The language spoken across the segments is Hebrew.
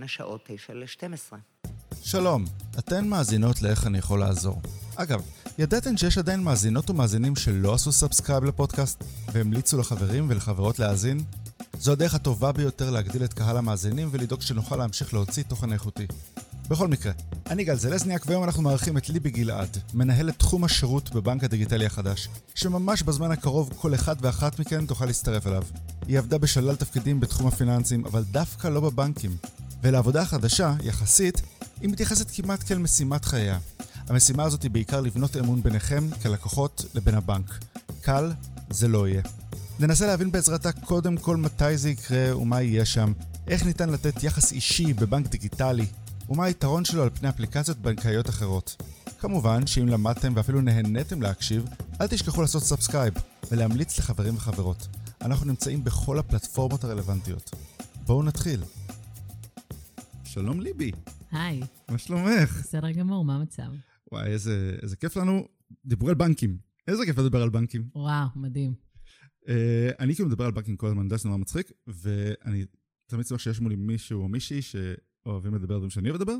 בין השעות 9 ל-12. שלום, אתן מאזינות לאיך אני יכול לעזור. אגב, ידעתן שיש עדיין מאזינות ומאזינים שלא עשו subscribe לפודקאסט והמליצו לחברים ולחברות להאזין? זו הדרך הטובה ביותר להגדיל את קהל המאזינים ולדאוג שנוכל להמשיך להוציא תוכן איכותי. בכל מקרה, אני גל זלזניאק והיום אנחנו מארחים את ליבי גלעד, מנהלת תחום השירות בבנק הדיגיטלי החדש, שממש בזמן הקרוב כל אחד ואחת מכן תוכל להצטרף אליו. היא עבדה בשלל תפקידים בתחום הפיננסים, אבל דווקא לא בבנקים. ולעבודה החדשה, יחסית, היא מתייחסת כמעט כאל משימת חייה. המשימה הזאת היא בעיקר לבנות אמון ביניכם, כלקוחות, לבין הבנק. קל, זה לא יהיה. ננסה להבין בעזרתה קודם כל מתי זה יקרה ומה יהיה שם, איך ניתן לתת יחס אישי בבנק דיגיטלי, ומה היתרון שלו על פני אפליקציות בנקאיות אחרות. כמובן שאם למדתם ואפילו נהניתם להקשיב, אל תשכחו לעשות subscribe ולהמליץ לחברים וחברות. אנחנו נמצאים בכל הפלטפורמות הרלוונטיות. בואו נתחיל. שלום ליבי, היי, מה שלומך? בסדר גמור, מה המצב? וואי, איזה, איזה כיף לנו. דיברו על בנקים. איזה כיף לדבר על בנקים. וואו, מדהים. אה, אני כאילו מדבר על בנקים כל הזמן, אני יודע שזה נורא מצחיק, ואני תמיד שמח שיש מולי מישהו או מישהי שאוהבים לדבר על דברים שאני אוהב לדבר,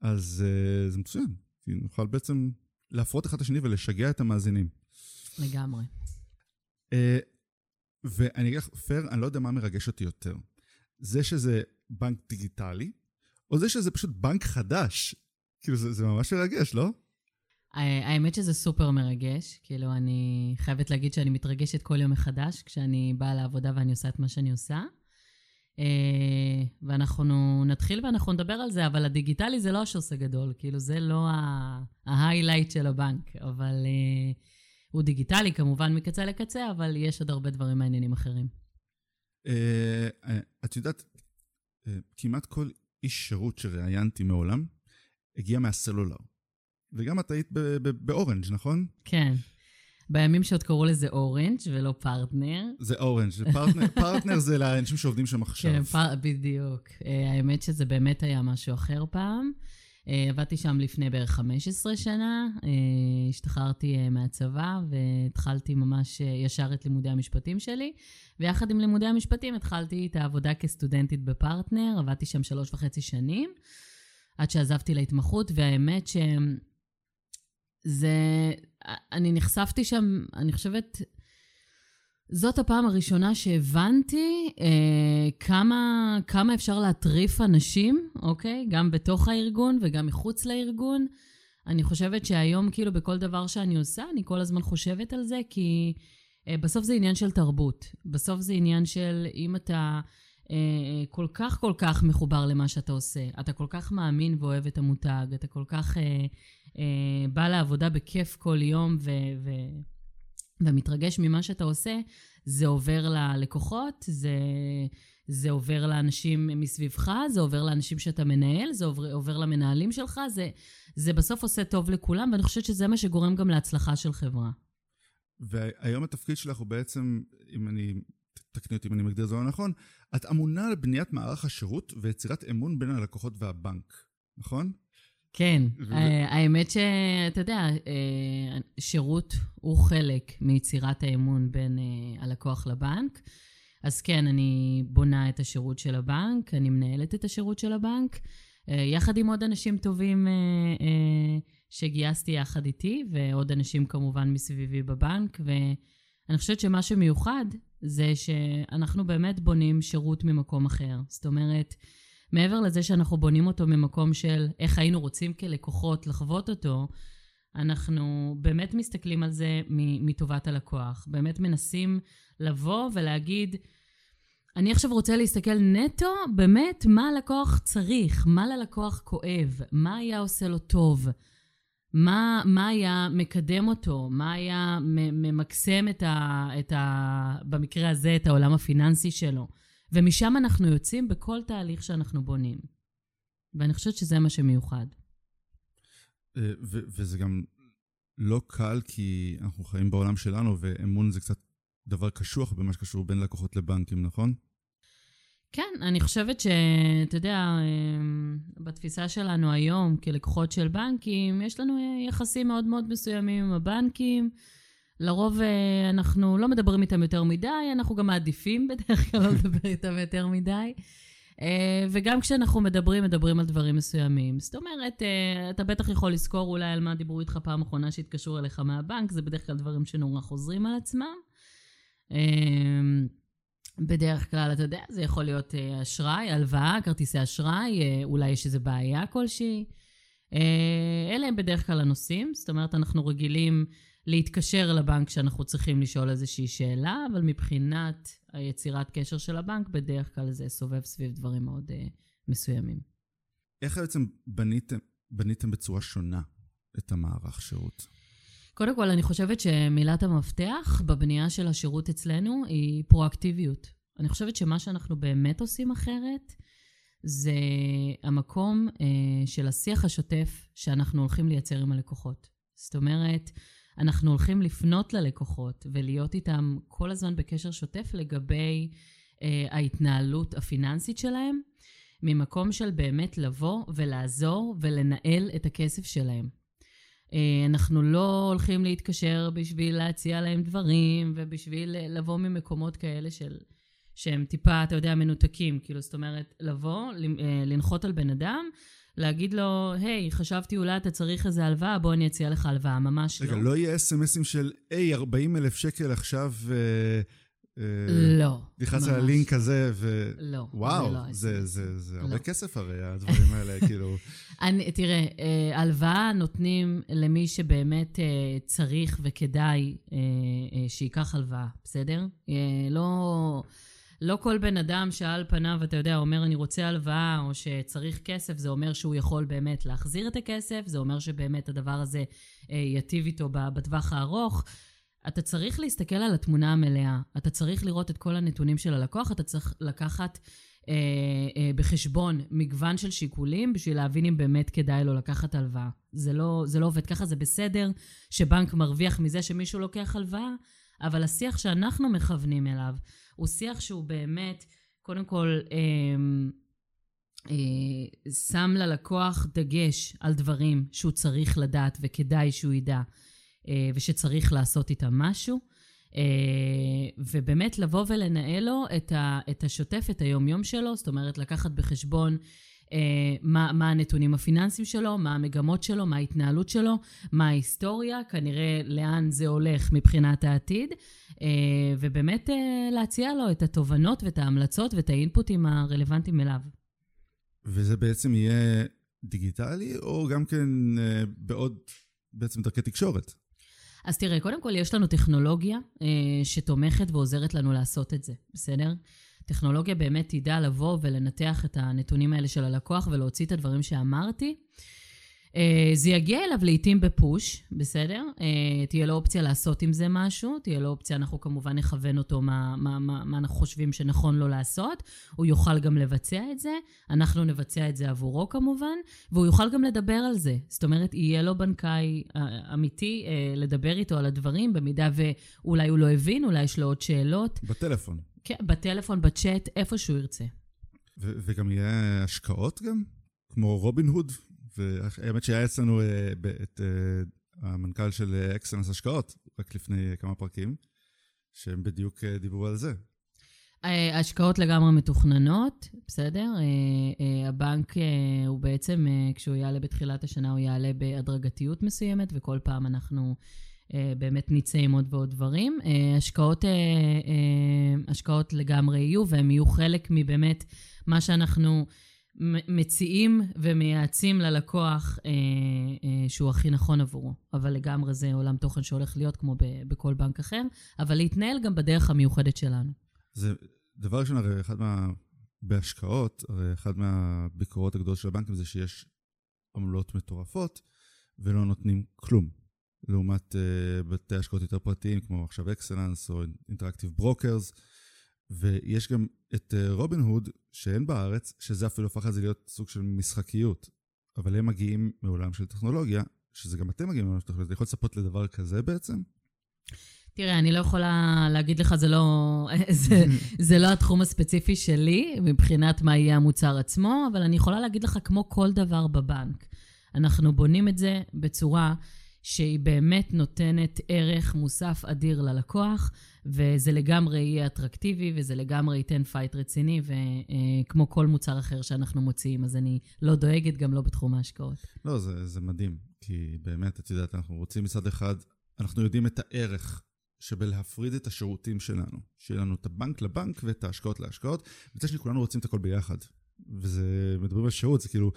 אז uh, זה מצוין. כי נוכל בעצם להפרות אחד את השני ולשגע את המאזינים. לגמרי. Uh, ואני אגיד לך, פייר, אני לא יודע מה מרגש אותי יותר. זה שזה בנק דיגיטלי, או זה שזה פשוט בנק חדש. כאילו, זה, זה ממש מרגש, לא? האמת שזה סופר מרגש. כאילו, אני חייבת להגיד שאני מתרגשת כל יום מחדש כשאני באה לעבודה ואני עושה את מה שאני עושה. אה, ואנחנו נתחיל ואנחנו נדבר על זה, אבל הדיגיטלי זה לא השוס הגדול, כאילו זה לא ה highlight של הבנק, אבל אה, הוא דיגיטלי כמובן מקצה לקצה, אבל יש עוד הרבה דברים מעניינים אחרים. אה, את יודעת, כמעט כל איש שירות שראיינתי מעולם הגיע מהסלולר. וגם את היית באורנג', נכון? כן. בימים שעוד קראו לזה אורנג' ולא פרטנר. זה אורנג', פרטנר, פרטנר זה לאנשים שעובדים שם עכשיו. כן, פר... בדיוק. אה, האמת שזה באמת היה משהו אחר פעם. אה, עבדתי שם לפני בערך 15 שנה, אה, השתחררתי אה, מהצבא והתחלתי ממש ישר את לימודי המשפטים שלי, ויחד עם לימודי המשפטים התחלתי את העבודה כסטודנטית בפרטנר, עבדתי שם שלוש וחצי שנים, עד שעזבתי להתמחות, והאמת שזה... אני נחשפתי שם, אני חושבת... זאת הפעם הראשונה שהבנתי אה, כמה, כמה אפשר להטריף אנשים, אוקיי? גם בתוך הארגון וגם מחוץ לארגון. אני חושבת שהיום, כאילו, בכל דבר שאני עושה, אני כל הזמן חושבת על זה, כי אה, בסוף זה עניין של תרבות. בסוף זה עניין של אם אתה אה, כל כך כל כך מחובר למה שאתה עושה, אתה כל כך מאמין ואוהב את המותג, אתה כל כך אה, אה, בא לעבודה בכיף כל יום ו... ו ומתרגש ממה שאתה עושה, זה עובר ללקוחות, זה, זה עובר לאנשים מסביבך, זה עובר לאנשים שאתה מנהל, זה עובר, עובר למנהלים שלך, זה, זה בסוף עושה טוב לכולם, ואני חושבת שזה מה שגורם גם להצלחה של חברה. והיום התפקיד שלך הוא בעצם, אם אני, תקני אותי אם אני מגדיר את זה לא נכון, את אמונה על בניית מערך השירות ויצירת אמון בין הלקוחות והבנק, נכון? כן, ו- האמת שאתה יודע, אה, שירות הוא חלק מיצירת האמון בין אה, הלקוח לבנק. אז כן, אני בונה את השירות של הבנק, אני מנהלת את השירות של הבנק, אה, יחד עם עוד אנשים טובים שגייסתי יחד איתי, ועוד אנשים כמובן מסביבי בבנק, ואני חושבת שמה שמיוחד זה שאנחנו באמת בונים שירות ממקום אחר. זאת אומרת, מעבר לזה שאנחנו בונים אותו ממקום של איך היינו רוצים כלקוחות לחוות אותו, אנחנו באמת מסתכלים על זה מטובת הלקוח. באמת מנסים לבוא ולהגיד, אני עכשיו רוצה להסתכל נטו, באמת, מה הלקוח צריך, מה ללקוח כואב, מה היה עושה לו טוב, מה, מה היה מקדם אותו, מה היה ממקסם את ה, את ה... במקרה הזה, את העולם הפיננסי שלו. ומשם אנחנו יוצאים בכל תהליך שאנחנו בונים. ואני חושבת שזה מה שמיוחד. אה, ו- וזה גם לא קל, כי אנחנו חיים בעולם שלנו, ואמון זה קצת דבר קשוח במה שקשור בין לקוחות לבנקים, נכון? כן, אני חושבת שאתה יודע, אמ, בתפיסה שלנו היום, כלקוחות של בנקים, יש לנו יחסים מאוד מאוד מסוימים עם הבנקים. לרוב אה, אנחנו לא מדברים איתם יותר מדי, אנחנו גם מעדיפים בדרך כלל לא לדבר איתם יותר מדי. אה, וגם כשאנחנו מדברים, מדברים על דברים מסוימים. זאת אומרת, אה, אתה בטח יכול לזכור אולי על מה דיברו איתך פעם אחרונה שהתקשרו אליך מהבנק, זה בדרך כלל דברים שנורא חוזרים על עצמם. בדרך כלל, אתה יודע, זה יכול להיות אשראי, הלוואה, כרטיסי אשראי, אולי יש איזו בעיה כלשהי. אלה הם בדרך כלל הנושאים, זאת אומרת, אנחנו רגילים להתקשר לבנק כשאנחנו צריכים לשאול איזושהי שאלה, אבל מבחינת היצירת קשר של הבנק, בדרך כלל זה סובב סביב דברים מאוד uh, מסוימים. איך בעצם בניתם, בניתם בצורה שונה את המערך שירות? קודם כל, אני חושבת שמילת המפתח בבנייה של השירות אצלנו היא פרואקטיביות. אני חושבת שמה שאנחנו באמת עושים אחרת, זה המקום uh, של השיח השוטף שאנחנו הולכים לייצר עם הלקוחות. זאת אומרת, אנחנו הולכים לפנות ללקוחות ולהיות איתם כל הזמן בקשר שוטף לגבי אה, ההתנהלות הפיננסית שלהם, ממקום של באמת לבוא ולעזור ולנהל את הכסף שלהם. אה, אנחנו לא הולכים להתקשר בשביל להציע להם דברים ובשביל לבוא ממקומות כאלה של... שהם טיפה, אתה יודע, מנותקים. כאילו, זאת אומרת, לבוא, אה, לנחות על בן אדם להגיד לו, היי, חשבתי אולי אתה צריך איזה הלוואה, בוא אני אציע לך הלוואה, ממש רגע, לא. רגע, לא יהיה אסמסים של, היי, 40 אלף שקל עכשיו... אה, אה, לא, נכנס על הלינק הזה, ו... לא, וואו, זה לא זה, זה, זה הרבה לא. כסף הרי, הדברים האלה, כאילו... אני, תראה, אה, הלוואה נותנים למי שבאמת צריך וכדאי שייקח הלוואה, בסדר? לא... לא כל בן אדם שעל פניו, אתה יודע, אומר אני רוצה הלוואה או שצריך כסף, זה אומר שהוא יכול באמת להחזיר את הכסף, זה אומר שבאמת הדבר הזה אה, ייטיב איתו בטווח הארוך. אתה צריך להסתכל על התמונה המלאה, אתה צריך לראות את כל הנתונים של הלקוח, אתה צריך לקחת אה, אה, בחשבון מגוון של שיקולים בשביל להבין אם באמת כדאי לו לקחת הלוואה. זה לא, זה לא עובד ככה, זה בסדר שבנק מרוויח מזה שמישהו לוקח הלוואה, אבל השיח שאנחנו מכוונים אליו הוא שיח שהוא באמת, קודם כל, אה, אה, שם ללקוח דגש על דברים שהוא צריך לדעת וכדאי שהוא ידע, אה, ושצריך לעשות איתם משהו. אה, ובאמת לבוא ולנהל לו את, ה, את השוטף, את היומיום שלו, זאת אומרת לקחת בחשבון מה, מה הנתונים הפיננסיים שלו, מה המגמות שלו, מה ההתנהלות שלו, מה ההיסטוריה, כנראה לאן זה הולך מבחינת העתיד, אה, ובאמת אה, להציע לו את התובנות ואת ההמלצות ואת האינפוטים הרלוונטיים אליו. וזה בעצם יהיה דיגיטלי, או גם כן בעוד בעצם דרכי תקשורת? אז תראה, קודם כל יש לנו טכנולוגיה אה, שתומכת ועוזרת לנו לעשות את זה, בסדר? טכנולוגיה באמת תדע לבוא ולנתח את הנתונים האלה של הלקוח ולהוציא את הדברים שאמרתי. אה, זה יגיע אליו לעיתים בפוש, בסדר? אה, תהיה לו אופציה לעשות עם זה משהו, תהיה לו אופציה, אנחנו כמובן נכוון אותו מה, מה, מה, מה אנחנו חושבים שנכון לו לעשות. הוא יוכל גם לבצע את זה, אנחנו נבצע את זה עבורו כמובן, והוא יוכל גם לדבר על זה. זאת אומרת, יהיה לו בנקאי אה, אמיתי לדבר איתו על הדברים, במידה ואולי הוא לא הבין, אולי יש לו עוד שאלות. בטלפון. כן, בטלפון, בצ'אט, איפה שהוא ירצה. ו- וגם יהיה השקעות גם? כמו רובין הוד? והאמת שהיה אצלנו אה, את אה, המנכ"ל של אקסלנס השקעות, רק לפני כמה פרקים, שהם בדיוק אה, דיברו על זה. השקעות לגמרי מתוכננות, בסדר? הבנק הוא בעצם, כשהוא יעלה בתחילת השנה, הוא יעלה בהדרגתיות מסוימת, וכל פעם אנחנו באמת נצא עם עוד ועוד דברים. השקעות, השקעות לגמרי יהיו, והם יהיו חלק מבאמת מה שאנחנו... מציעים ומייעצים ללקוח אה, אה, שהוא הכי נכון עבורו. אבל לגמרי זה עולם תוכן שהולך להיות כמו בכל בנק אחר, אבל להתנהל גם בדרך המיוחדת שלנו. זה דבר ראשון, הרי אחד מה... בהשקעות, הרי אחד מהביקורות הגדולות של הבנקים זה שיש עמלות מטורפות ולא נותנים כלום. לעומת uh, בתי השקעות יותר פרטיים, כמו עכשיו אקסלנס או Interactive Brokers, ויש גם את אה, רובין הוד, שאין בארץ, שזה אפילו הפך את זה להיות סוג של משחקיות. אבל הם מגיעים מעולם של טכנולוגיה, שזה גם אתם מגיעים מעולם של טכנולוגיה. אתה יכול לצפות לדבר כזה בעצם? תראה, אני לא יכולה להגיד לך, זה לא, זה, זה לא התחום הספציפי שלי מבחינת מה יהיה המוצר עצמו, אבל אני יכולה להגיד לך, כמו כל דבר בבנק, אנחנו בונים את זה בצורה שהיא באמת נותנת ערך מוסף אדיר ללקוח, וזה לגמרי יהיה אטרקטיבי, וזה לגמרי ייתן fight רציני, וכמו כל מוצר אחר שאנחנו מוציאים, אז אני לא דואגת, גם לא בתחום ההשקעות. לא, זה, זה מדהים, כי באמת, את יודעת, אנחנו רוצים מצד אחד, אנחנו יודעים את הערך שבלהפריד את השירותים שלנו. שיהיה לנו את הבנק לבנק ואת ההשקעות להשקעות, ומצד שני כולנו רוצים את הכל ביחד. וזה, מדברים על שירות, זה כאילו,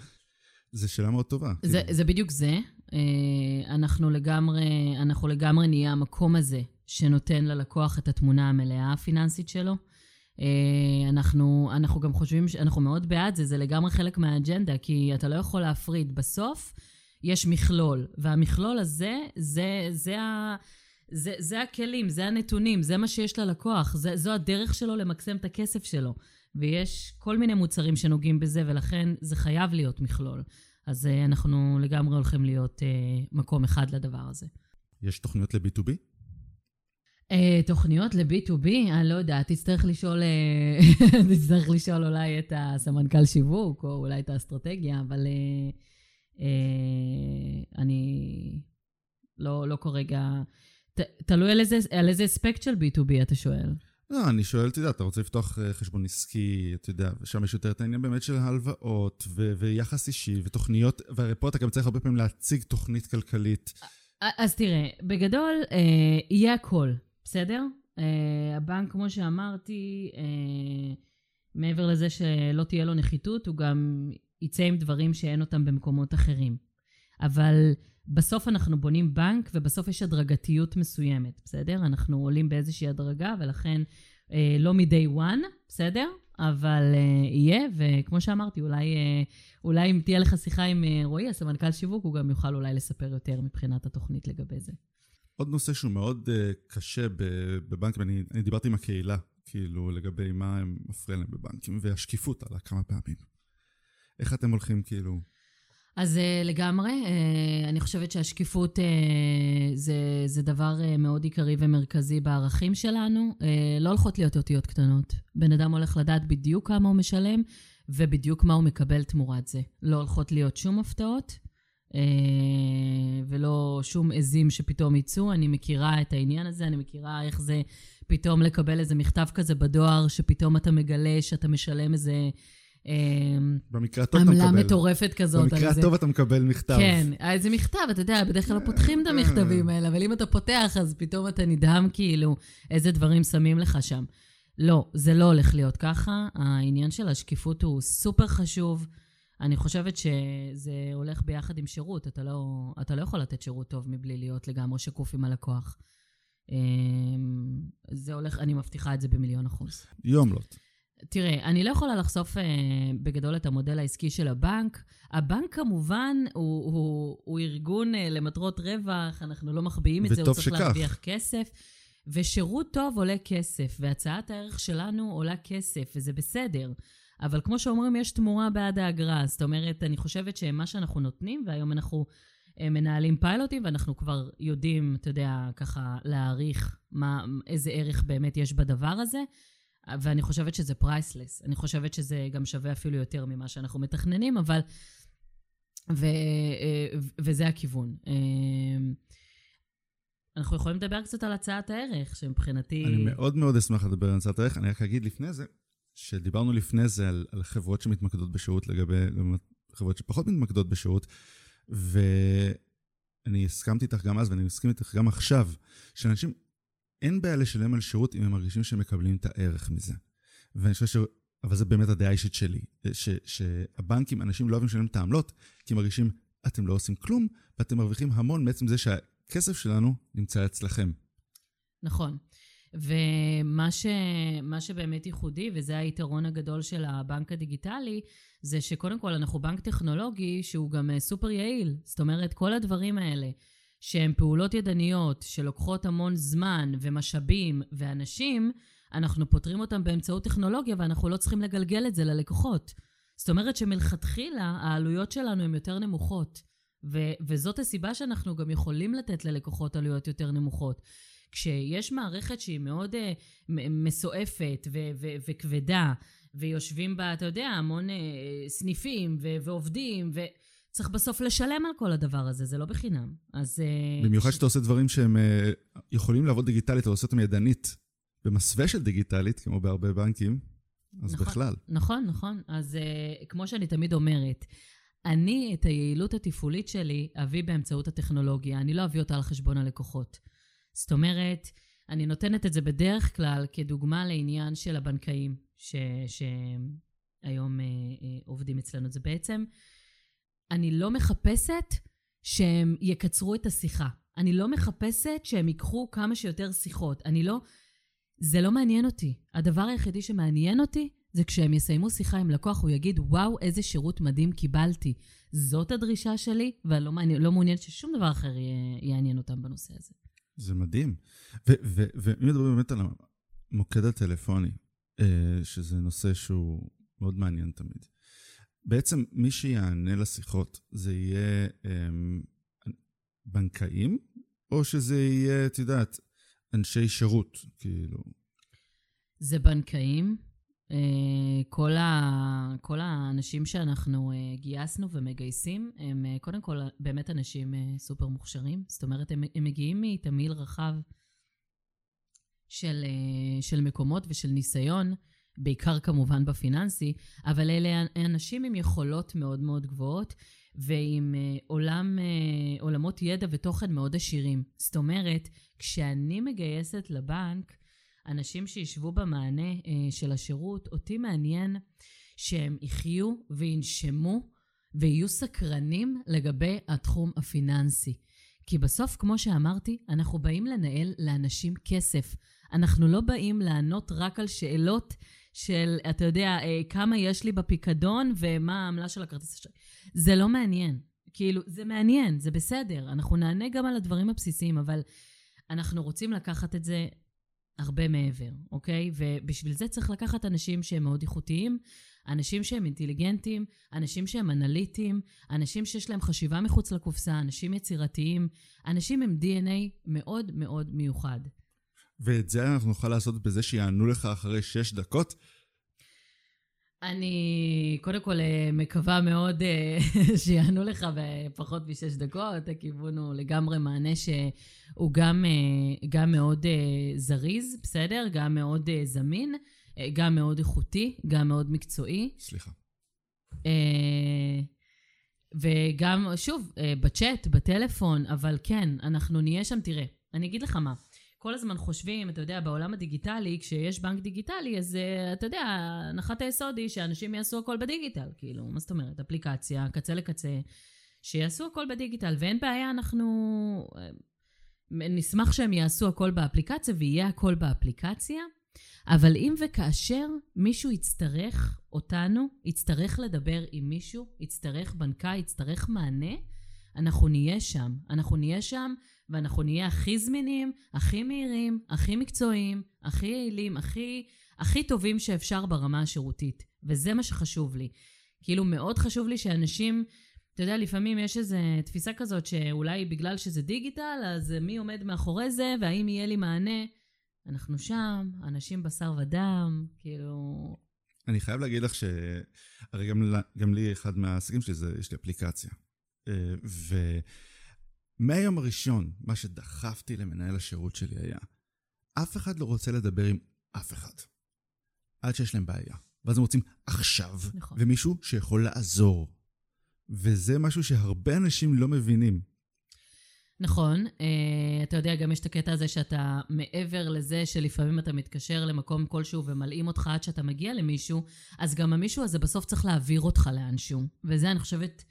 זה שאלה מאוד טובה. זה, כאילו. זה בדיוק זה. אה, אנחנו לגמרי, אנחנו לגמרי נהיה המקום הזה שנותן ללקוח את התמונה המלאה הפיננסית שלו. אה, אנחנו, אנחנו גם חושבים, אנחנו מאוד בעד זה, זה לגמרי חלק מהאג'נדה, כי אתה לא יכול להפריד. בסוף יש מכלול, והמכלול הזה, זה, זה ה... זה, זה הכלים, זה הנתונים, זה מה שיש ללקוח, זה, זו הדרך שלו למקסם את הכסף שלו. ויש כל מיני מוצרים שנוגעים בזה, ולכן זה חייב להיות מכלול. אז uh, אנחנו לגמרי הולכים להיות uh, מקום אחד לדבר הזה. יש תוכניות ל-B2B? Uh, תוכניות ל-B2B? אני לא יודעת, תצטרך לשאול, תצטרך לשאול אולי את הסמנכ"ל שיווק, או אולי את האסטרטגיה, אבל אני לא, לא כרגע... ת, תלוי על איזה, על איזה אספקט של B2B אתה שואל. לא, אני שואל, אתה יודע, אתה רוצה לפתוח אה, חשבון עסקי, אתה יודע, ושם יש יותר את העניין באמת של הלוואות, ו- ויחס אישי, ותוכניות, והרי פה אתה גם צריך הרבה פעמים להציג תוכנית כלכלית. אז תראה, בגדול, אה, יהיה הכל, בסדר? אה, הבנק, כמו שאמרתי, אה, מעבר לזה שלא תהיה לו נחיתות, הוא גם יצא עם דברים שאין אותם במקומות אחרים. אבל בסוף אנחנו בונים בנק, ובסוף יש הדרגתיות מסוימת, בסדר? אנחנו עולים באיזושהי הדרגה, ולכן אה, לא מ-day one, בסדר? אבל אה, יהיה, וכמו שאמרתי, אולי, אה, אולי אם תהיה לך שיחה עם אה, רועי, הסמנכ"ל שיווק, הוא גם יוכל אולי לספר יותר מבחינת התוכנית לגבי זה. עוד נושא שהוא מאוד uh, קשה בבנקים, אני, אני דיברתי עם הקהילה, כאילו, לגבי מה הם מפריע להם בבנקים, והשקיפות עלה כמה פעמים. איך אתם הולכים, כאילו... אז uh, לגמרי, uh, אני חושבת שהשקיפות uh, זה, זה דבר מאוד עיקרי ומרכזי בערכים שלנו. לא הולכות להיות אותיות קטנות. בן אדם הולך לדעת בדיוק כמה הוא משלם ובדיוק מה הוא מקבל תמורת זה. לא הולכות להיות שום הפתעות ולא שום עזים שפתאום יצאו. אני מכירה את העניין הזה, אני מכירה איך זה פתאום לקבל איזה מכתב כזה בדואר, שפתאום אתה מגלה שאתה משלם איזה... במקרה הטוב אתה מקבל. עמלה מטורפת כזאת. במקרה הטוב אתה מקבל מכתב. כן, איזה מכתב, אתה יודע, בדרך כלל לא פותחים את המכתבים האלה, אבל אם אתה פותח, אז פתאום אתה נדהם כאילו איזה דברים שמים לך שם. לא, זה לא הולך להיות ככה. העניין של השקיפות הוא סופר חשוב. אני חושבת שזה הולך ביחד עם שירות. אתה לא, אתה לא יכול לתת שירות טוב מבלי להיות לגמרי שקוף עם הלקוח. זה הולך, אני מבטיחה את זה במיליון אחוז. יומלוט. תראה, אני לא יכולה לחשוף אה, בגדול את המודל העסקי של הבנק. הבנק כמובן הוא, הוא, הוא ארגון אה, למטרות רווח, אנחנו לא מחביאים את זה, הוא צריך שכך. להרוויח כסף. ושירות טוב עולה כסף, והצעת הערך שלנו עולה כסף, וזה בסדר. אבל כמו שאומרים, יש תמורה בעד האגרה. זאת אומרת, אני חושבת שמה שאנחנו נותנים, והיום אנחנו אה, מנהלים פיילוטים, ואנחנו כבר יודעים, אתה יודע, ככה להעריך מה, איזה ערך באמת יש בדבר הזה. ואני חושבת שזה פרייסלס. אני חושבת שזה גם שווה אפילו יותר ממה שאנחנו מתכננים, אבל... ו, אה, וזה הכיוון. אה, אנחנו יכולים לדבר קצת על הצעת הערך, שמבחינתי... אני מאוד מאוד אשמח לדבר על הצעת הערך. אני רק אגיד לפני זה, שדיברנו לפני זה על, על חברות שמתמקדות בשירות לגבי חברות שפחות מתמקדות בשירות, ואני הסכמתי איתך גם אז, ואני מסכים איתך גם עכשיו, שאנשים אין בעיה לשלם על שירות אם הם מרגישים שהם מקבלים את הערך מזה. ואני חושב ש... אבל זה באמת הדעה האישית שלי, ש... שהבנקים, אנשים לא אוהבים לשלם את העמלות, כי הם מרגישים, אתם לא עושים כלום, ואתם מרוויחים המון מעצם זה שהכסף שלנו נמצא אצלכם. נכון. ומה ש... שבאמת ייחודי, וזה היתרון הגדול של הבנק הדיגיטלי, זה שקודם כל אנחנו בנק טכנולוגי שהוא גם אה, סופר יעיל. זאת אומרת, כל הדברים האלה שהן פעולות ידניות שלוקחות המון זמן ומשאבים ואנשים, אנחנו פותרים אותם באמצעות טכנולוגיה ואנחנו לא צריכים לגלגל את זה ללקוחות. זאת אומרת שמלכתחילה העלויות שלנו הן יותר נמוכות. ו- וזאת הסיבה שאנחנו גם יכולים לתת ללקוחות עלויות יותר נמוכות. כשיש מערכת שהיא מאוד uh, מסועפת ו- ו- וכבדה, ויושבים בה, אתה יודע, המון uh, סניפים ו- ועובדים, וצריך בסוף לשלם על כל הדבר הזה, זה לא בחינם. אז... Uh, במיוחד שאתה עושה דברים שהם uh, יכולים לעבוד דיגיטלית, אתה עושה אותם ידנית, במסווה של דיגיטלית, כמו בהרבה בנקים, אז נכון, בכלל. נכון, נכון. אז uh, כמו שאני תמיד אומרת, אני את היעילות התפעולית שלי אביא באמצעות הטכנולוגיה, אני לא אביא אותה על חשבון הלקוחות. זאת אומרת, אני נותנת את זה בדרך כלל כדוגמה לעניין של הבנקאים, ש, שהיום אה, אה, עובדים אצלנו. זה בעצם, אני לא מחפשת שהם יקצרו את השיחה. אני לא מחפשת שהם ייקחו כמה שיותר שיחות. אני לא... זה לא מעניין אותי. הדבר היחידי שמעניין אותי זה כשהם יסיימו שיחה עם לקוח, הוא יגיד, וואו, איזה שירות מדהים קיבלתי. זאת הדרישה שלי, ואני לא, מעניין, לא מעוניינת ששום דבר אחר יעניין אותם בנושא הזה. זה מדהים. ואם מדברים באמת על המוקד הטלפוני, אה, שזה נושא שהוא מאוד מעניין תמיד. בעצם מי שיענה לשיחות זה יהיה אמ, בנקאים, או שזה יהיה, את יודעת, אנשי שירות, כאילו? זה בנקאים. אה, כל, ה, כל האנשים שאנחנו אה, גייסנו ומגייסים, הם אה, קודם כל באמת אנשים סופר מוכשרים. זאת אומרת, הם, הם מגיעים מתמהיל רחב של, של מקומות ושל ניסיון, בעיקר כמובן בפיננסי, אבל אלה אנשים עם יכולות מאוד מאוד גבוהות ועם עולם, עולמות ידע ותוכן מאוד עשירים. זאת אומרת, כשאני מגייסת לבנק, אנשים שישבו במענה אה, של השירות, אותי מעניין שהם יחיו וינשמו ויהיו סקרנים לגבי התחום הפיננסי. כי בסוף, כמו שאמרתי, אנחנו באים לנהל לאנשים כסף. אנחנו לא באים לענות רק על שאלות של, אתה יודע, אה, כמה יש לי בפיקדון ומה העמלה של הכרטיס אשראי. זה לא מעניין. כאילו, זה מעניין, זה בסדר. אנחנו נענה גם על הדברים הבסיסיים, אבל אנחנו רוצים לקחת את זה הרבה מעבר, אוקיי? ובשביל זה צריך לקחת אנשים שהם מאוד איכותיים, אנשים שהם אינטליגנטים, אנשים שהם אנליטיים, אנשים שיש להם חשיבה מחוץ לקופסה, אנשים יצירתיים, אנשים עם DNA מאוד מאוד מיוחד. ואת זה אנחנו נוכל לעשות בזה שיענו לך אחרי שש דקות? אני קודם כל אה, מקווה מאוד אה, שיענו לך בפחות משש דקות. הכיוון הוא לגמרי מענה שהוא גם, אה, גם מאוד זריז, בסדר? גם מאוד זמין, גם מאוד איכותי, גם מאוד מקצועי. סליחה. וגם, שוב, בצ'אט, בטלפון, אבל כן, אנחנו נהיה שם, תראה, אני אגיד לך מה. כל הזמן חושבים, אתה יודע, בעולם הדיגיטלי, כשיש בנק דיגיטלי, אז uh, אתה יודע, הנחת היסוד היא שאנשים יעשו הכל בדיגיטל. כאילו, מה זאת אומרת? אפליקציה, קצה לקצה, שיעשו הכל בדיגיטל, ואין בעיה, אנחנו... Uh, נשמח שהם יעשו הכל באפליקציה, ויהיה הכל באפליקציה, אבל אם וכאשר מישהו יצטרך אותנו, יצטרך לדבר עם מישהו, יצטרך בנקאי, יצטרך מענה, אנחנו נהיה שם. אנחנו נהיה שם ואנחנו נהיה הכי זמינים, הכי מהירים, הכי מקצועיים, הכי יעילים, הכי, הכי טובים שאפשר ברמה השירותית. וזה מה שחשוב לי. כאילו, מאוד חשוב לי שאנשים... אתה יודע, לפעמים יש איזו תפיסה כזאת שאולי בגלל שזה דיגיטל, אז מי עומד מאחורי זה, והאם יהיה לי מענה? אנחנו שם, אנשים בשר ודם, כאילו... אני חייב להגיד לך ש... הרי גם, גם לי, אחד מהעסקים שלי זה, יש לי אפליקציה. אה, ומהיום הראשון, מה שדחפתי למנהל השירות שלי היה, אף אחד לא רוצה לדבר עם אף אחד. עד שיש להם בעיה. ואז הם רוצים עכשיו, נכון. ומישהו שיכול לעזור. וזה משהו שהרבה אנשים לא מבינים. נכון, uh, אתה יודע, גם יש את הקטע הזה שאתה, מעבר לזה שלפעמים אתה מתקשר למקום כלשהו ומלאים אותך עד שאתה מגיע למישהו, אז גם המישהו הזה בסוף צריך להעביר אותך לאנשהו. וזה, אני חושבת,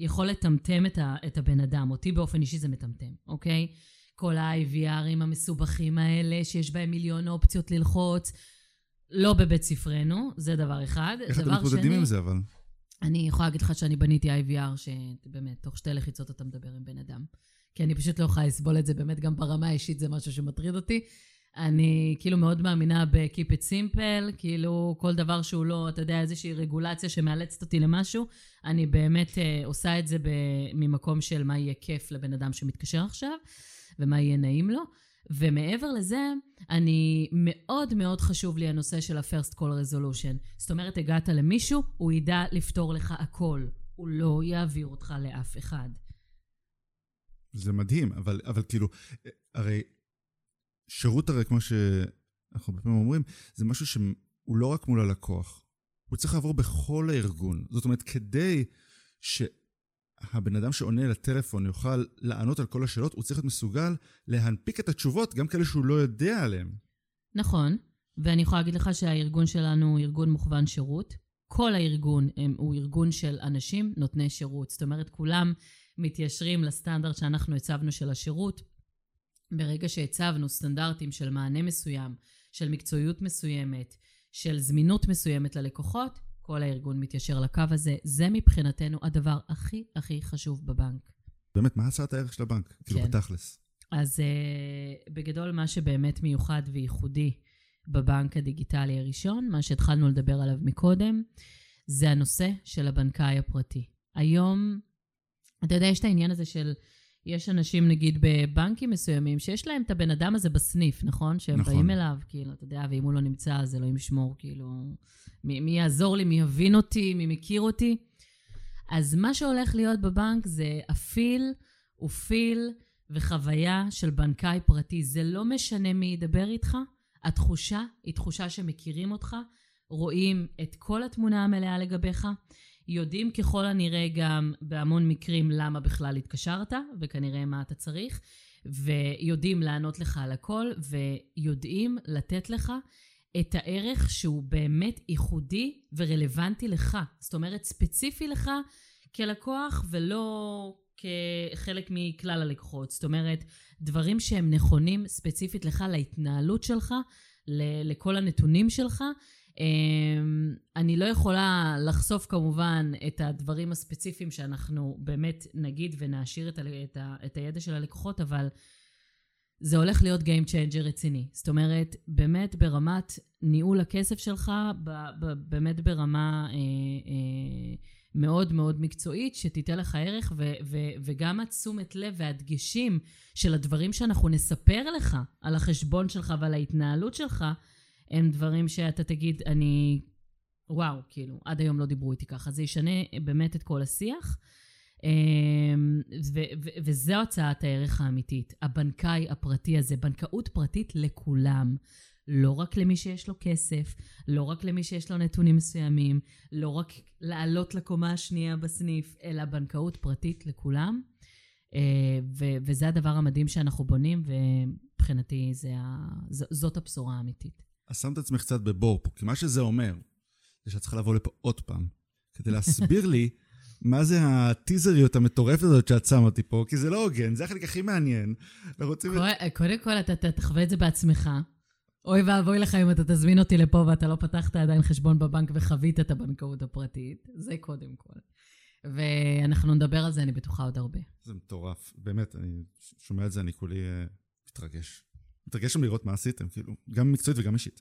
יכול לטמטם את, ה, את הבן אדם. אותי באופן אישי זה מטמטם, אוקיי? כל ה-IVRים המסובכים האלה, שיש בהם מיליון אופציות ללחוץ, לא בבית ספרנו, זה דבר אחד. איך אתם מתמודדים עם זה, אבל? אני יכולה להגיד לך שאני בניתי IVR, שבאמת, תוך שתי לחיצות אתה מדבר עם בן אדם. כי אני פשוט לא יכולה לסבול את זה, באמת גם ברמה האישית זה משהו שמטריד אותי. אני כאילו מאוד מאמינה ב-keep it simple, כאילו כל דבר שהוא לא, אתה יודע, איזושהי רגולציה שמאלצת אותי למשהו, אני באמת uh, עושה את זה ב- ממקום של מה יהיה כיף לבן אדם שמתקשר עכשיו, ומה יהיה נעים לו. ומעבר לזה, אני, מאוד מאוד חשוב לי הנושא של ה-first call resolution. זאת אומרת, הגעת למישהו, הוא ידע לפתור לך הכל. הוא לא יעביר אותך לאף אחד. זה מדהים, אבל, אבל כאילו, הרי שירות הרי, כמו שאנחנו הרבה פעמים אומרים, זה משהו שהוא לא רק מול הלקוח, הוא צריך לעבור בכל הארגון. זאת אומרת, כדי שהבן אדם שעונה לטלפון יוכל לענות על כל השאלות, הוא צריך להיות מסוגל להנפיק את התשובות, גם כאלה שהוא לא יודע עליהן. נכון, ואני יכולה להגיד לך שהארגון שלנו הוא ארגון מוכוון שירות. כל הארגון הם, הוא ארגון של אנשים נותני שירות. זאת אומרת, כולם מתיישרים לסטנדרט שאנחנו הצבנו של השירות. ברגע שהצבנו סטנדרטים של מענה מסוים, של מקצועיות מסוימת, של זמינות מסוימת ללקוחות, כל הארגון מתיישר לקו הזה. זה מבחינתנו הדבר הכי הכי חשוב בבנק. באמת, מה הצעת הערך של הבנק? כאילו, כן. בתכלס. אז uh, בגדול, מה שבאמת מיוחד וייחודי בבנק הדיגיטלי הראשון, מה שהתחלנו לדבר עליו מקודם, זה הנושא של הבנקאי הפרטי. היום, אתה יודע, יש את העניין הזה של, יש אנשים, נגיד, בבנקים מסוימים, שיש להם את הבן אדם הזה בסניף, נכון? שהם נכון. באים אליו, כאילו, אתה יודע, ואם הוא לא נמצא, אז אלוהים ישמור, כאילו, מי, מי יעזור לי, מי יבין אותי, מי מכיר אותי. אז מה שהולך להיות בבנק זה הפיל ופיל וחוויה של בנקאי פרטי. זה לא משנה מי ידבר איתך, התחושה היא תחושה שמכירים אותך, רואים את כל התמונה המלאה לגביך, יודעים ככל הנראה גם בהמון מקרים למה בכלל התקשרת, וכנראה מה אתה צריך, ויודעים לענות לך על הכל, ויודעים לתת לך את הערך שהוא באמת ייחודי ורלוונטי לך. זאת אומרת, ספציפי לך כלקוח, ולא כחלק מכלל הלקוחות. זאת אומרת, דברים שהם נכונים ספציפית לך, להתנהלות שלך, לכל הנתונים שלך. אמ, אני לא יכולה לחשוף כמובן את הדברים הספציפיים שאנחנו באמת נגיד ונעשיר את, ה- את, ה- את הידע של הלקוחות, אבל זה הולך להיות Game Changer רציני. זאת אומרת, באמת ברמת ניהול הכסף שלך, ב- ב- באמת ברמה אה, אה, מאוד מאוד מקצועית, שתיתן לך ערך, ו- ו- וגם התשומת לב והדגשים של הדברים שאנחנו נספר לך על החשבון שלך ועל ההתנהלות שלך, הם דברים שאתה תגיד, אני... וואו, כאילו, עד היום לא דיברו איתי ככה. זה ישנה באמת את כל השיח. אמ, ו- ו- וזו הצעת הערך האמיתית. הבנקאי הפרטי הזה, בנקאות פרטית לכולם. לא רק למי שיש לו כסף, לא רק למי שיש לו נתונים מסוימים, לא רק לעלות לקומה השנייה בסניף, אלא בנקאות פרטית לכולם. אה, ו- וזה הדבר המדהים שאנחנו בונים, ומבחינתי ה- ז- זאת הבשורה האמיתית. אז שמת את עצמך קצת בבור פה, כי מה שזה אומר, זה שאת צריכה לבוא לפה עוד פעם, כדי להסביר לי מה זה הטיזריות המטורפת הזאת שאת שמה אותי פה, כי זה לא הוגן, זה החלק הכי מעניין. רוצים... קודם- כל, אתה אתה תחווה את זה בעצמך. אוי ואבוי לך אם אתה תזמין אותי לפה ואתה לא פתחת עדיין חשבון בבנק וחווית את הבנקאות הפרטית. זה קודם כל. ואנחנו נדבר על זה, אני בטוחה, עוד הרבה. זה מטורף, באמת, אני שומע את זה, אני כולי אה, מתרגש. מתרגש שם לראות מה עשיתם, כאילו, גם מקצועית וגם אישית.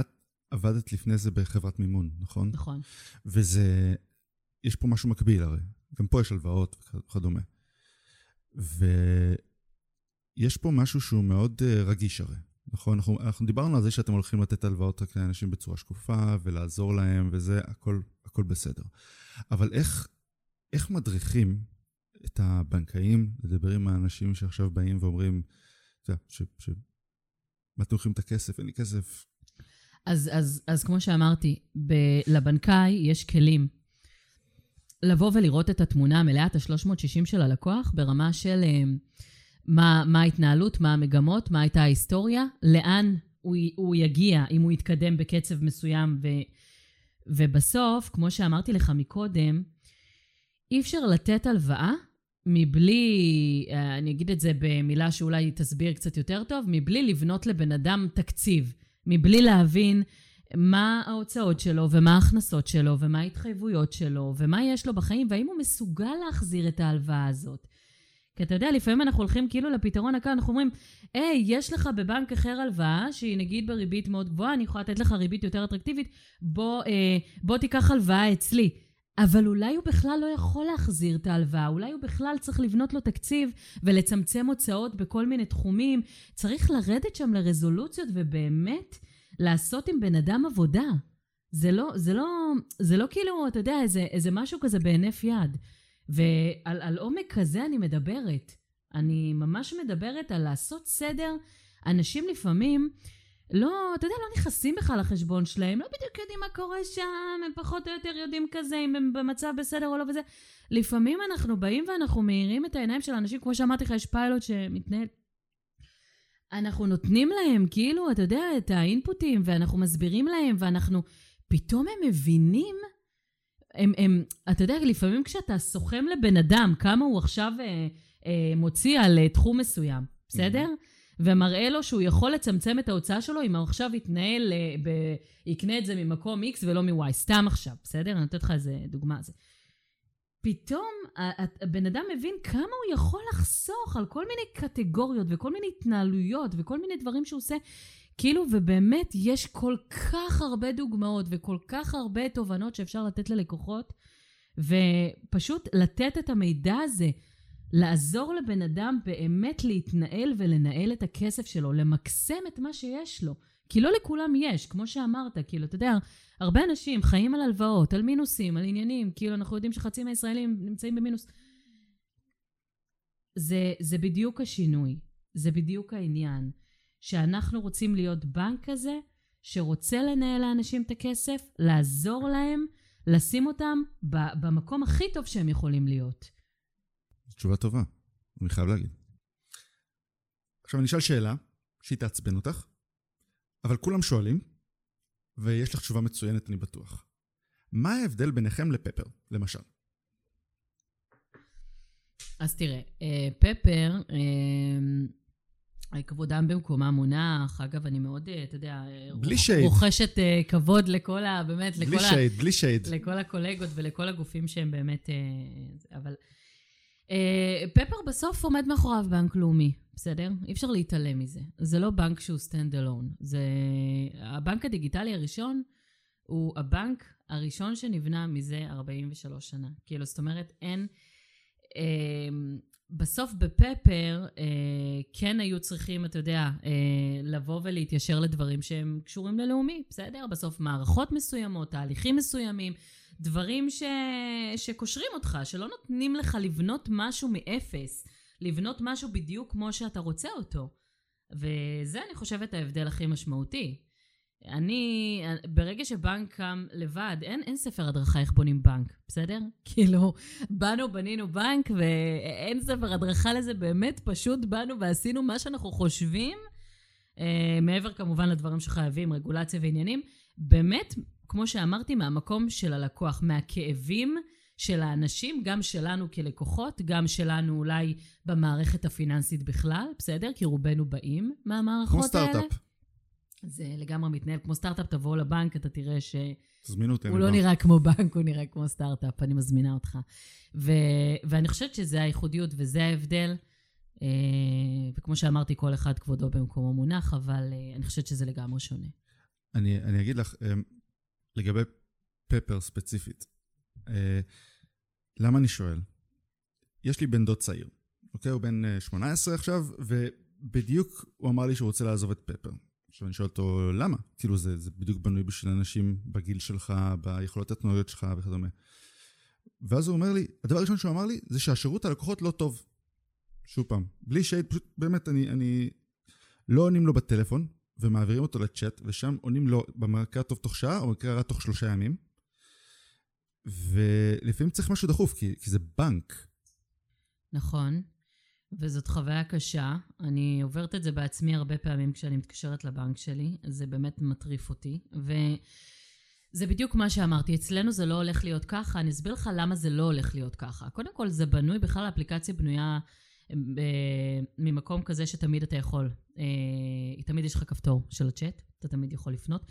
את עבדת לפני זה בחברת מימון, נכון? נכון. וזה, יש פה משהו מקביל הרי, גם פה יש הלוואות וכדומה. ויש פה משהו שהוא מאוד uh, רגיש הרי, נכון? אנחנו, אנחנו דיברנו על זה שאתם הולכים לתת הלוואות רק לאנשים בצורה שקופה ולעזור להם וזה, הכל, הכל בסדר. אבל איך, איך מדריכים את הבנקאים לדבר עם האנשים שעכשיו באים ואומרים, אתה יודע, ש... ש... מה אתם את הכסף? אין לי כסף. אז, אז, אז כמו שאמרתי, ב- לבנקאי יש כלים לבוא ולראות את התמונה המלאה, את ה-360 של הלקוח, ברמה של אה, מה, מה ההתנהלות, מה המגמות, מה הייתה ההיסטוריה, לאן הוא, הוא יגיע אם הוא יתקדם בקצב מסוים. ו, ובסוף, כמו שאמרתי לך מקודם, אי אפשר לתת הלוואה מבלי, אה, אני אגיד את זה במילה שאולי תסביר קצת יותר טוב, מבלי לבנות לבן אדם תקציב, מבלי להבין מה ההוצאות שלו ומה ההכנסות שלו ומה ההתחייבויות שלו ומה יש לו בחיים והאם הוא מסוגל להחזיר את ההלוואה הזאת. כי אתה יודע, לפעמים אנחנו הולכים כאילו לפתרון הקל, אנחנו אומרים, היי, יש לך בבנק אחר הלוואה, שהיא נגיד בריבית מאוד גבוהה, אני יכולה לתת לך ריבית יותר אטרקטיבית, בוא, אה, בוא תיקח הלוואה אצלי. אבל אולי הוא בכלל לא יכול להחזיר את ההלוואה, אולי הוא בכלל צריך לבנות לו תקציב ולצמצם הוצאות בכל מיני תחומים. צריך לרדת שם לרזולוציות ובאמת לעשות עם בן אדם עבודה. זה לא, זה לא, זה לא כאילו, אתה יודע, איזה, איזה משהו כזה בהינף יד. ועל עומק כזה אני מדברת. אני ממש מדברת על לעשות סדר. אנשים לפעמים לא, אתה יודע, לא נכנסים בכלל לחשבון שלהם, לא בדיוק יודעים מה קורה שם, הם פחות או יותר יודעים כזה, אם הם במצב בסדר או לא וזה. לפעמים אנחנו באים ואנחנו מאירים את העיניים של האנשים, כמו שאמרתי לך, יש פיילוט שמתנהל. אנחנו נותנים להם, כאילו, אתה יודע, את האינפוטים, ואנחנו מסבירים להם, ואנחנו... פתאום הם מבינים, הם, הם, אתה יודע, לפעמים כשאתה סוכם לבן אדם כמה הוא עכשיו אה, אה, מוציא על אה, תחום מסוים, בסדר? Mm-hmm. ומראה לו שהוא יכול לצמצם את ההוצאה שלו אם הוא עכשיו יתנהל, אה, ב, יקנה את זה ממקום X ולא מ-Y, סתם עכשיו, בסדר? אני נותנת לך איזה דוגמה. זה. פתאום הבן אדם מבין כמה הוא יכול לחסוך על כל מיני קטגוריות וכל מיני התנהלויות וכל מיני דברים שהוא עושה כאילו, ובאמת יש כל כך הרבה דוגמאות וכל כך הרבה תובנות שאפשר לתת ללקוחות, ופשוט לתת את המידע הזה, לעזור לבן אדם באמת להתנהל ולנהל את הכסף שלו, למקסם את מה שיש לו. כי לא לכולם יש, כמו שאמרת, כאילו, אתה יודע, הרבה אנשים חיים על הלוואות, על מינוסים, על עניינים, כאילו, אנחנו יודעים שחצי מהישראלים נמצאים במינוס. זה, זה בדיוק השינוי, זה בדיוק העניין. שאנחנו רוצים להיות בנק כזה, שרוצה לנהל לאנשים את הכסף, לעזור להם, לשים אותם במקום הכי טוב שהם יכולים להיות. תשובה טובה, אני חייב להגיד. עכשיו אני אשאל שאלה, שהיא תעצבן אותך, אבל כולם שואלים, ויש לך תשובה מצוינת, אני בטוח. מה ההבדל ביניכם לפפר, למשל? אז תראה, אה, פפר, אה, כבודם במקומם מונח. אגב, אני מאוד, אה, אתה יודע, בלי שייד. רוכשת כבוד לכל ה... באמת, בלי לכל שייד, ה... בלי שייד. לכל הקולגות ולכל הגופים שהם באמת... אבל... פפר בסוף עומד מאחוריו בנק לאומי, בסדר? אי אפשר להתעלם מזה. זה לא בנק שהוא stand alone. זה... הבנק הדיגיטלי הראשון הוא הבנק הראשון שנבנה מזה 43 שנה. כאילו, זאת אומרת, אין... בסוף בפפר אה, כן היו צריכים, אתה יודע, אה, לבוא ולהתיישר לדברים שהם קשורים ללאומי, בסדר? בסוף מערכות מסוימות, תהליכים מסוימים, דברים ש... שקושרים אותך, שלא נותנים לך לבנות משהו מאפס, לבנות משהו בדיוק כמו שאתה רוצה אותו. וזה, אני חושבת, ההבדל הכי משמעותי. אני, ברגע שבנק קם לבד, אין, אין ספר הדרכה איך בונים בנק, בסדר? כאילו, באנו, בנינו בנק, ואין ספר הדרכה לזה, באמת פשוט באנו ועשינו מה שאנחנו חושבים, אה, מעבר כמובן לדברים שחייבים, רגולציה ועניינים, באמת, כמו שאמרתי, מהמקום של הלקוח, מהכאבים של האנשים, גם שלנו כלקוחות, גם שלנו אולי במערכת הפיננסית בכלל, בסדר? כי רובנו באים מהמערכות האלה. כמו סטארט-אפ. זה לגמרי מתנהל כמו סטארט-אפ, תבוא לבנק, אתה תראה ש... תזמינו אותי. הוא לא נראה כמו בנק, הוא נראה כמו סטארט-אפ, אני מזמינה אותך. ו... ואני חושבת שזה הייחודיות וזה ההבדל. אה, וכמו שאמרתי, כל אחד כבודו במקומו מונח, אבל אה, אני חושבת שזה לגמרי שונה. אני, אני אגיד לך, אה, לגבי פפר ספציפית, למה אני שואל? יש לי בן דוד צעיר, אוקיי? הוא בן 18 עכשיו, ובדיוק הוא אמר לי שהוא רוצה לעזוב את פפר. עכשיו אני שואל אותו, למה? כאילו זה, זה בדיוק בנוי בשביל אנשים בגיל שלך, ביכולות התנועיות שלך וכדומה. ואז הוא אומר לי, הדבר הראשון שהוא אמר לי, זה שהשירות הלקוחות לא טוב. שוב פעם, בלי שייד, פשוט באמת, אני, אני... לא עונים לו בטלפון, ומעבירים אותו לצ'אט, ושם עונים לו במקרה הטוב תוך שעה, או במקרה הרע תוך שלושה ימים. ולפעמים צריך משהו דחוף, כי, כי זה בנק. נכון. וזאת חוויה קשה. אני עוברת את זה בעצמי הרבה פעמים כשאני מתקשרת לבנק שלי. זה באמת מטריף אותי. וזה בדיוק מה שאמרתי. אצלנו זה לא הולך להיות ככה. אני אסביר לך למה זה לא הולך להיות ככה. קודם כל, זה בנוי, בכלל האפליקציה בנויה ממקום כזה שתמיד אתה יכול. אה, תמיד יש לך כפתור של הצ'אט, אתה תמיד יכול לפנות.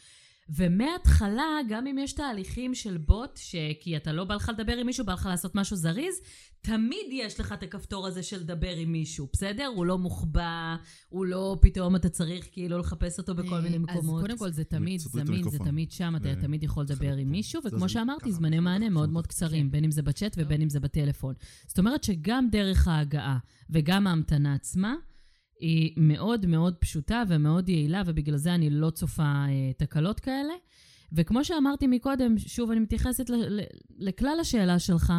ומההתחלה, גם אם יש תהליכים של בוט, כי אתה לא בא לך לדבר עם מישהו, בא לך לעשות משהו זריז, תמיד יש לך את הכפתור הזה של לדבר עם מישהו, בסדר? הוא לא מוחבא, הוא לא פתאום אתה צריך כאילו לחפש אותו בכל מיני מקומות. אז קודם כל זה תמיד זמין, זה תמיד שם, אתה תמיד יכול לדבר עם מישהו, וכמו שאמרתי, זמני מענה מאוד מאוד קצרים, בין אם זה בצ'אט ובין אם זה בטלפון. זאת אומרת שגם דרך ההגעה וגם ההמתנה עצמה, היא מאוד מאוד פשוטה ומאוד יעילה, ובגלל זה אני לא צופה אה, תקלות כאלה. וכמו שאמרתי מקודם, שוב, אני מתייחסת ל- ל- לכלל השאלה שלך,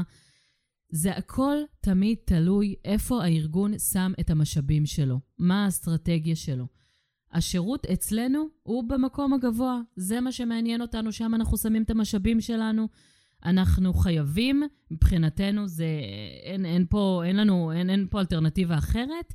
זה הכל תמיד תלוי איפה הארגון שם את המשאבים שלו, מה האסטרטגיה שלו. השירות אצלנו הוא במקום הגבוה, זה מה שמעניין אותנו, שם אנחנו שמים את המשאבים שלנו. אנחנו חייבים, מבחינתנו זה, אין, אין פה, אין לנו, אין, אין פה אלטרנטיבה אחרת.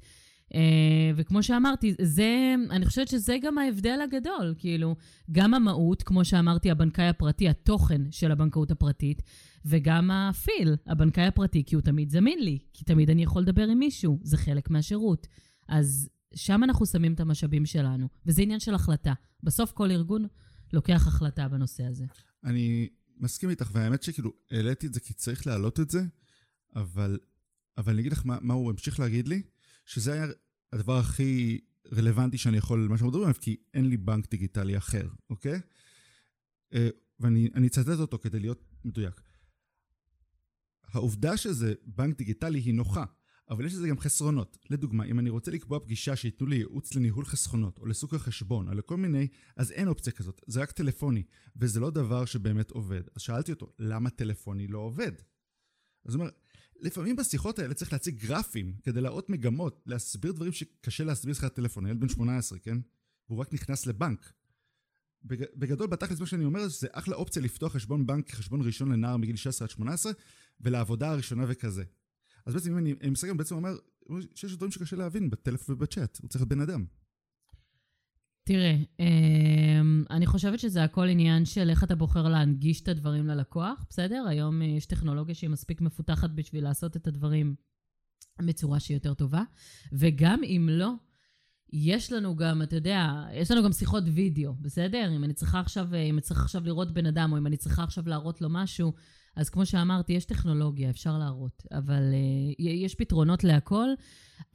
אה, וכמו שאמרתי, זה, אני חושבת שזה גם ההבדל הגדול, כאילו, גם המהות, כמו שאמרתי, הבנקאי הפרטי, התוכן של הבנקאות הפרטית, וגם הפיל, הבנקאי הפרטי, כי הוא תמיד זמין לי, כי תמיד אני יכול לדבר עם מישהו, זה חלק מהשירות. אז שם אנחנו שמים את המשאבים שלנו, וזה עניין של החלטה. בסוף כל ארגון לוקח החלטה בנושא הזה. אני מסכים איתך, והאמת שכאילו, העליתי את זה כי צריך להעלות את זה, אבל, אבל אני אגיד לך מה, מה הוא המשיך להגיד לי, שזה היה הדבר הכי רלוונטי שאני יכול, למה שאנחנו מדברים עליו, כי אין לי בנק דיגיטלי אחר, אוקיי? אה, ואני אצטט אותו כדי להיות מדויק. העובדה שזה בנק דיגיטלי היא נוחה, אבל יש לזה גם חסרונות. לדוגמה, אם אני רוצה לקבוע פגישה שייתנו לי ייעוץ לניהול חסכונות, או לסוג החשבון, או לכל מיני, אז אין אופציה כזאת, זה רק טלפוני, וזה לא דבר שבאמת עובד. אז שאלתי אותו, למה טלפוני לא עובד? אז הוא אומר, לפעמים בשיחות האלה צריך להציג גרפים כדי להראות מגמות, להסביר דברים שקשה להסביר לך לטלפון, ילד בן 18, כן? והוא רק נכנס לבנק. בגדול, בתכלס מה שאני אומר זה אחלה אופציה לפתוח חשבון בנק כחשבון ראשון לנער מגיל 16 עד 18 ולעבודה הראשונה וכזה. אז בעצם אם אני, מסתכל, בעצם אומר שיש דברים שקשה להבין בטלפון ובצ'אט, הוא צריך להיות בן אדם. תראה, אמ, אני חושבת שזה הכל עניין של איך אתה בוחר להנגיש את הדברים ללקוח, בסדר? היום אה, יש טכנולוגיה שהיא מספיק מפותחת בשביל לעשות את הדברים בצורה שהיא יותר טובה, וגם אם לא, יש לנו גם, אתה יודע, יש לנו גם שיחות וידאו, בסדר? אם אני צריכה עכשיו, אה, אם אני צריכה עכשיו לראות בן אדם, או אם אני צריכה עכשיו להראות לו משהו, אז כמו שאמרתי, יש טכנולוגיה, אפשר להראות, אבל uh, יש פתרונות להכל.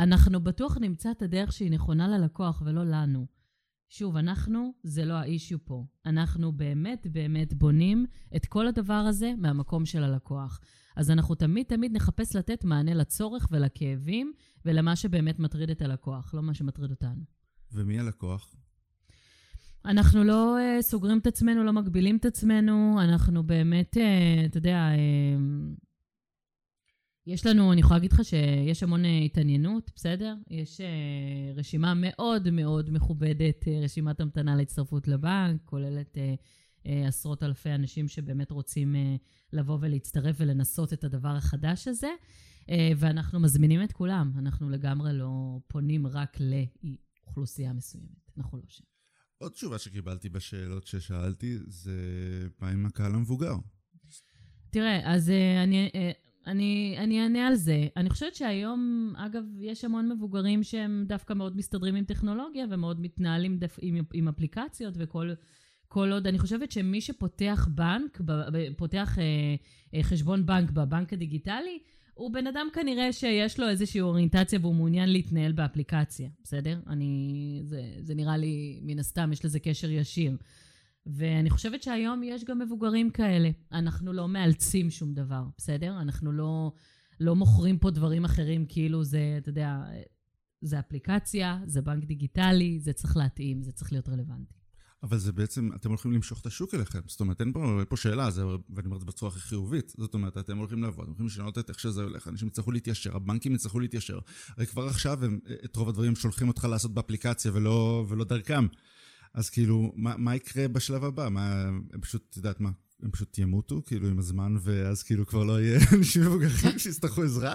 אנחנו בטוח נמצא את הדרך שהיא נכונה ללקוח ולא לנו. שוב, אנחנו, זה לא האישיו פה. אנחנו באמת באמת בונים את כל הדבר הזה מהמקום של הלקוח. אז אנחנו תמיד תמיד נחפש לתת מענה לצורך ולכאבים ולמה שבאמת מטריד את הלקוח, לא מה שמטריד אותנו. ומי הלקוח? אנחנו לא uh, סוגרים את עצמנו, לא מגבילים את עצמנו, אנחנו באמת, uh, אתה יודע, uh, יש לנו, אני יכולה להגיד לך שיש המון uh, התעניינות, בסדר? יש uh, רשימה מאוד מאוד מכובדת, uh, רשימת המתנה להצטרפות לבנק, כוללת uh, עשרות אלפי אנשים שבאמת רוצים לבוא ולהצטרף ולנסות את הדבר החדש הזה, ואנחנו מזמינים את כולם, אנחנו לגמרי לא פונים רק לאוכלוסייה מסוימת, אנחנו לא שם. עוד תשובה שקיבלתי בשאלות ששאלתי, זה מה עם הקהל המבוגר? תראה, אז אני, אני, אני אענה על זה. אני חושבת שהיום, אגב, יש המון מבוגרים שהם דווקא מאוד מסתדרים עם טכנולוגיה ומאוד מתנהלים דף, עם, עם אפליקציות וכל כל עוד, אני חושבת שמי שפותח בנק, פותח uh, חשבון בנק בבנק הדיגיטלי, הוא בן אדם כנראה שיש לו איזושהי אוריינטציה והוא מעוניין להתנהל באפליקציה, בסדר? אני... זה, זה נראה לי, מן הסתם, יש לזה קשר ישיר. ואני חושבת שהיום יש גם מבוגרים כאלה. אנחנו לא מאלצים שום דבר, בסדר? אנחנו לא, לא מוכרים פה דברים אחרים כאילו זה, אתה יודע, זה אפליקציה, זה בנק דיגיטלי, זה צריך להתאים, זה צריך להיות רלוונטי. אבל זה בעצם, אתם הולכים למשוך את השוק אליכם. זאת אומרת, אין פה, פה שאלה, זה, ואני אומר את זה בצורה הכי חיובית. זאת אומרת, אתם הולכים לעבוד, אתם הולכים לשנות את איך שזה הולך, אנשים יצטרכו להתיישר, הבנקים יצטרכו להתיישר. הרי כבר עכשיו הם, את רוב הדברים שולחים אותך לעשות באפליקציה ולא, ולא דרכם. אז כאילו, מה, מה יקרה בשלב הבא? מה, הם פשוט, את יודעת מה, הם פשוט ימותו, כאילו, עם הזמן, ואז כאילו כבר לא יהיה אנשים מבוגרים שיצטרכו עזרה?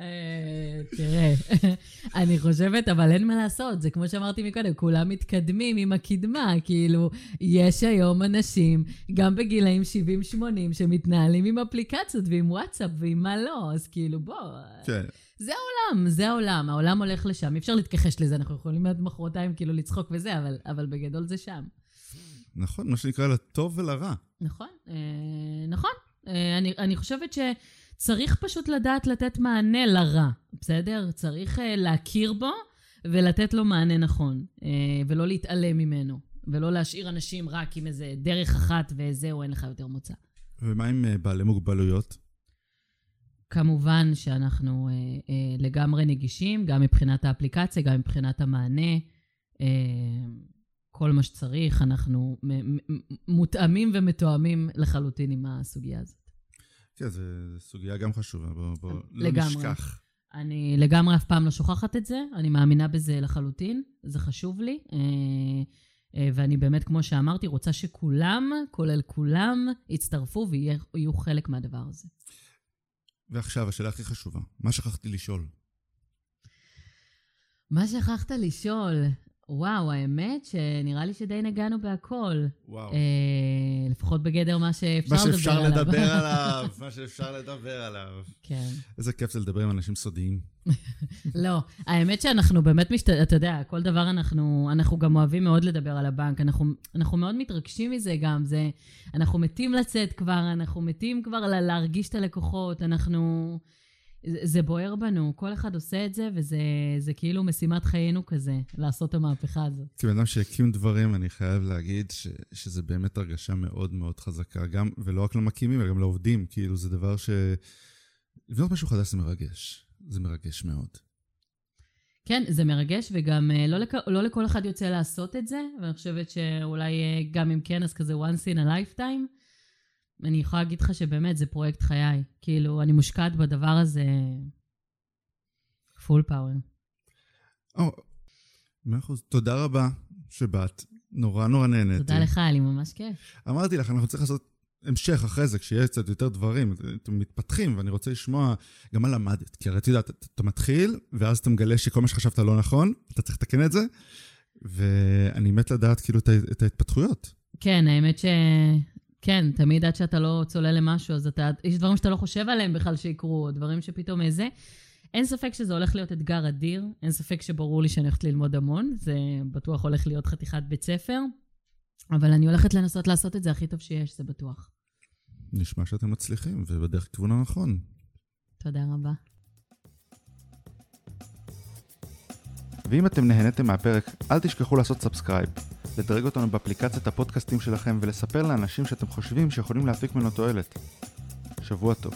אה, תראה, אני חושבת, אבל אין מה לעשות, זה כמו שאמרתי מקודם, כולם מתקדמים עם הקדמה, כאילו, יש היום אנשים, גם בגילאים 70-80, שמתנהלים עם אפליקציות ועם וואטסאפ ועם מה לא, אז כאילו, בוא, כן. זה העולם, זה העולם, העולם הולך לשם, אי אפשר להתכחש לזה, אנחנו יכולים עד מחרתיים כאילו לצחוק וזה, אבל, אבל בגדול זה שם. נכון, מה שנקרא לטוב ולרע. נכון, אה, נכון. אה, אני, אני חושבת שצריך פשוט לדעת לתת מענה לרע, בסדר? צריך אה, להכיר בו ולתת לו מענה נכון, אה, ולא להתעלם ממנו, ולא להשאיר אנשים רק עם איזה דרך אחת וזהו, אין לך יותר מוצא. ומה עם אה, בעלי מוגבלויות? כמובן שאנחנו אה, אה, לגמרי נגישים, גם מבחינת האפליקציה, גם מבחינת המענה. אה, כל מה שצריך, אנחנו מותאמים ומתואמים לחלוטין עם הסוגיה הזאת. כן, זו סוגיה גם חשובה, בואו בוא, לא. נשכח. אני לגמרי אף פעם לא שוכחת את זה, אני מאמינה בזה לחלוטין, זה חשוב לי. אה, אה, ואני באמת, כמו שאמרתי, רוצה שכולם, כולל כולם, יצטרפו ויהיו חלק מהדבר הזה. ועכשיו, השאלה הכי חשובה, מה שכחתי לשאול? מה שכחת לשאול? וואו, האמת שנראה לי שדי נגענו בהכל. וואו. אה, לפחות בגדר מה שאפשר מה לדבר שאפשר עליו. לדבר עליו, מה שאפשר לדבר עליו. כן. איזה כיף זה לדבר עם אנשים סודיים. לא, האמת שאנחנו באמת משת... אתה יודע, כל דבר אנחנו, אנחנו גם אוהבים מאוד לדבר על הבנק. אנחנו, אנחנו מאוד מתרגשים מזה גם. זה, אנחנו מתים לצאת כבר, אנחנו מתים כבר לה- להרגיש את הלקוחות, אנחנו... זה, בוער בנו, כל אחד עושה את זה, וזה זה כאילו משימת חיינו כזה, לעשות את המהפכה הזאת. כבן אדם שהקים דברים, אני חייב להגיד ש, שזה באמת הרגשה מאוד מאוד חזקה, גם, ולא רק למקימים, אלא גם לעובדים, כאילו זה דבר ש... לבנות משהו חדש זה מרגש, זה מרגש מאוד. כן, זה מרגש, וגם אה, לא, לכ... לא לכל אחד יוצא לעשות את זה, ואני חושבת שאולי אה, גם אם כן, אז כזה once in a lifetime. אני יכולה להגיד לך שבאמת זה פרויקט חיי. כאילו, אני מושקעת בדבר הזה פול פאוור. או, מאה אחוז. תודה רבה שבאת, נורא נורא נהניתי. תודה לך, היה לי ממש כיף. אמרתי לך, אנחנו צריכים לעשות המשך אחרי זה, כשיהיה קצת יותר דברים, אתם מתפתחים, ואני רוצה לשמוע גם מה למדת. כי הרי את יודעת, אתה, מתחיל, ואז אתה מגלה שכל מה שחשבת לא נכון, אתה צריך לתקן את זה, ואני מת לדעת כאילו את ההתפתחויות. כן, האמת ש... כן, תמיד עד שאתה לא צולל למשהו, אז אתה... יש דברים שאתה לא חושב עליהם בכלל שיקרו, או דברים שפתאום איזה. אין ספק שזה הולך להיות אתגר אדיר, אין ספק שברור לי שאני הולכת ללמוד המון, זה בטוח הולך להיות חתיכת בית ספר, אבל אני הולכת לנסות לעשות את זה הכי טוב שיש, זה בטוח. נשמע שאתם מצליחים, ובדרך כיוון הנכון. תודה רבה. ואם אתם נהניתם מהפרק, אל תשכחו לעשות subscribe, לדרג אותנו באפליקציית הפודקאסטים שלכם ולספר לאנשים שאתם חושבים שיכולים להפיק ממנו תועלת. שבוע טוב.